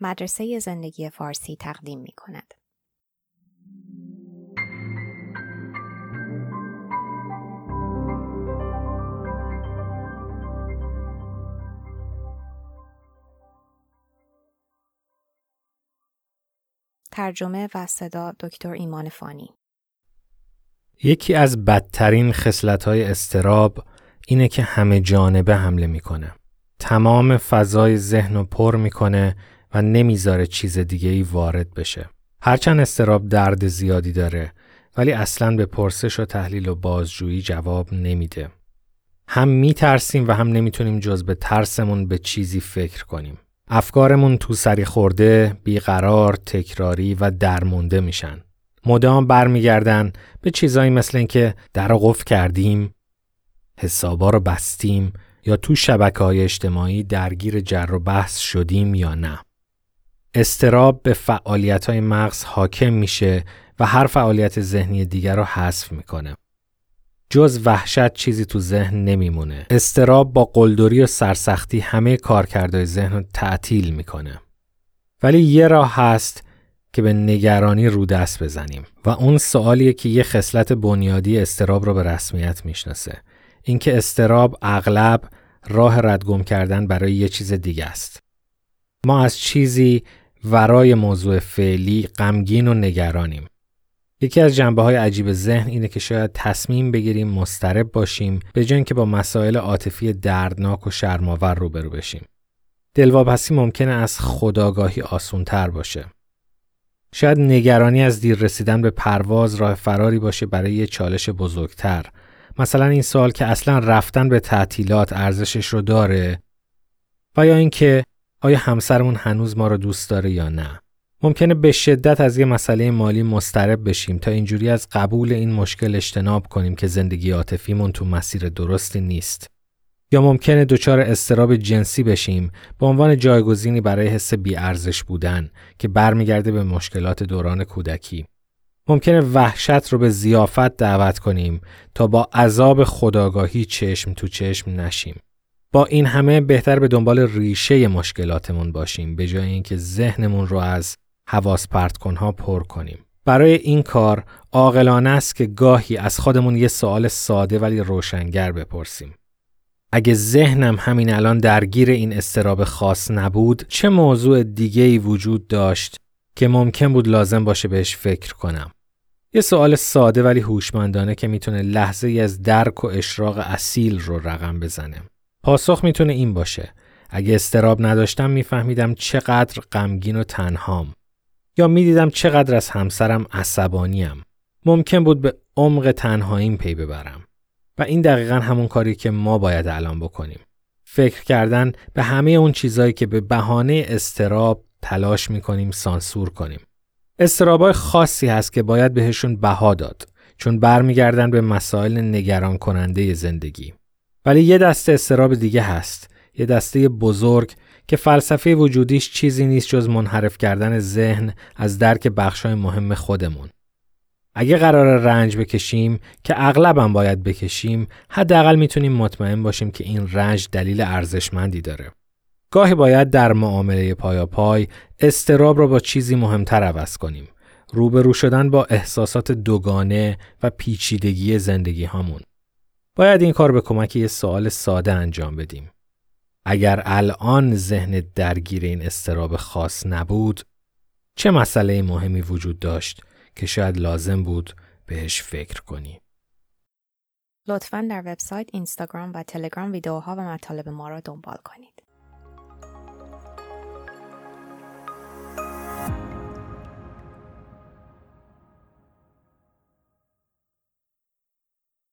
مدرسه زندگی فارسی تقدیم می کند. ترجمه و صدا دکتر ایمان فانی یکی از بدترین خصلت‌های استراب اینه که همه جانبه حمله می‌کنه. تمام فضای ذهن رو پر می‌کنه و نمی‌ذاره چیز دیگه ای وارد بشه. هرچند استراب درد زیادی داره ولی اصلا به پرسش و تحلیل و بازجویی جواب نمیده. هم میترسیم و هم نمی‌تونیم جز به ترسمون به چیزی فکر کنیم. افکارمون تو سری خورده، بیقرار، تکراری و درمونده میشن. مدام برمیگردن به چیزایی مثل اینکه در قفل کردیم، حسابا رو بستیم یا تو شبکه های اجتماعی درگیر جر و بحث شدیم یا نه. استراب به فعالیت های مغز حاکم میشه و هر فعالیت ذهنی دیگر رو حذف می‌کنه. جز وحشت چیزی تو ذهن نمیمونه. استراب با قلدری و سرسختی همه کارکردهای ذهن رو تعطیل می‌کنه. ولی یه راه هست که به نگرانی رو دست بزنیم و اون سوالیه که یه خصلت بنیادی استراب رو به رسمیت می‌شناسه. اینکه استراب اغلب راه ردگم کردن برای یه چیز دیگه است. ما از چیزی ورای موضوع فعلی غمگین و نگرانیم. یکی از جنبه های عجیب ذهن اینه که شاید تصمیم بگیریم مسترب باشیم به جای که با مسائل عاطفی دردناک و شرماور روبرو بشیم. دلواپسی ممکنه از خداگاهی آسونتر باشه. شاید نگرانی از دیر رسیدن به پرواز راه فراری باشه برای یه چالش بزرگتر. مثلا این سوال که اصلا رفتن به تعطیلات ارزشش رو داره و یا اینکه آیا همسرمون هنوز ما رو دوست داره یا نه. ممکنه به شدت از یه مسئله مالی مسترب بشیم تا اینجوری از قبول این مشکل اجتناب کنیم که زندگی عاطفیمون تو مسیر درستی نیست. یا ممکنه دچار استراب جنسی بشیم به عنوان جایگزینی برای حس بیارزش بودن که برمیگرده به مشکلات دوران کودکی. ممکنه وحشت رو به زیافت دعوت کنیم تا با عذاب خداگاهی چشم تو چشم نشیم. با این همه بهتر به دنبال ریشه مشکلاتمون باشیم به جای اینکه ذهنمون رو از حواس پرت کنها پر کنیم. برای این کار عاقلانه است که گاهی از خودمون یه سوال ساده ولی روشنگر بپرسیم. اگه ذهنم همین الان درگیر این استراب خاص نبود چه موضوع دیگه ای وجود داشت که ممکن بود لازم باشه بهش فکر کنم یه سوال ساده ولی هوشمندانه که می‌تونه لحظه ای از درک و اشراق اصیل رو رقم بزنه پاسخ می‌تونه این باشه اگه استراب نداشتم میفهمیدم چقدر غمگین و تنهام یا می‌دیدم چقدر از همسرم عصبانیم ممکن بود به عمق تنهاییم پی ببرم و این دقیقا همون کاری که ما باید الان بکنیم. فکر کردن به همه اون چیزهایی که به بهانه استراب تلاش می‌کنیم سانسور کنیم. استرابای خاصی هست که باید بهشون بها داد چون برمیگردن به مسائل نگران کننده زندگی. ولی یه دسته استراب دیگه هست. یه دسته بزرگ که فلسفه وجودیش چیزی نیست جز منحرف کردن ذهن از درک بخشای مهم خودمون. اگه قرار رنج بکشیم که اغلبم باید بکشیم حداقل می‌تونیم مطمئن باشیم که این رنج دلیل ارزشمندی داره. گاهی باید در معامله پای استراب را با چیزی مهمتر عوض کنیم. روبرو شدن با احساسات دوگانه و پیچیدگی زندگی هامون. باید این کار به کمک یه سوال ساده انجام بدیم. اگر الان ذهن درگیر این استراب خاص نبود، چه مسئله مهمی وجود داشت که شاید لازم بود بهش فکر کنی. لطفا در وبسایت، اینستاگرام و تلگرام ویدیوها و مطالب ما را دنبال کنید.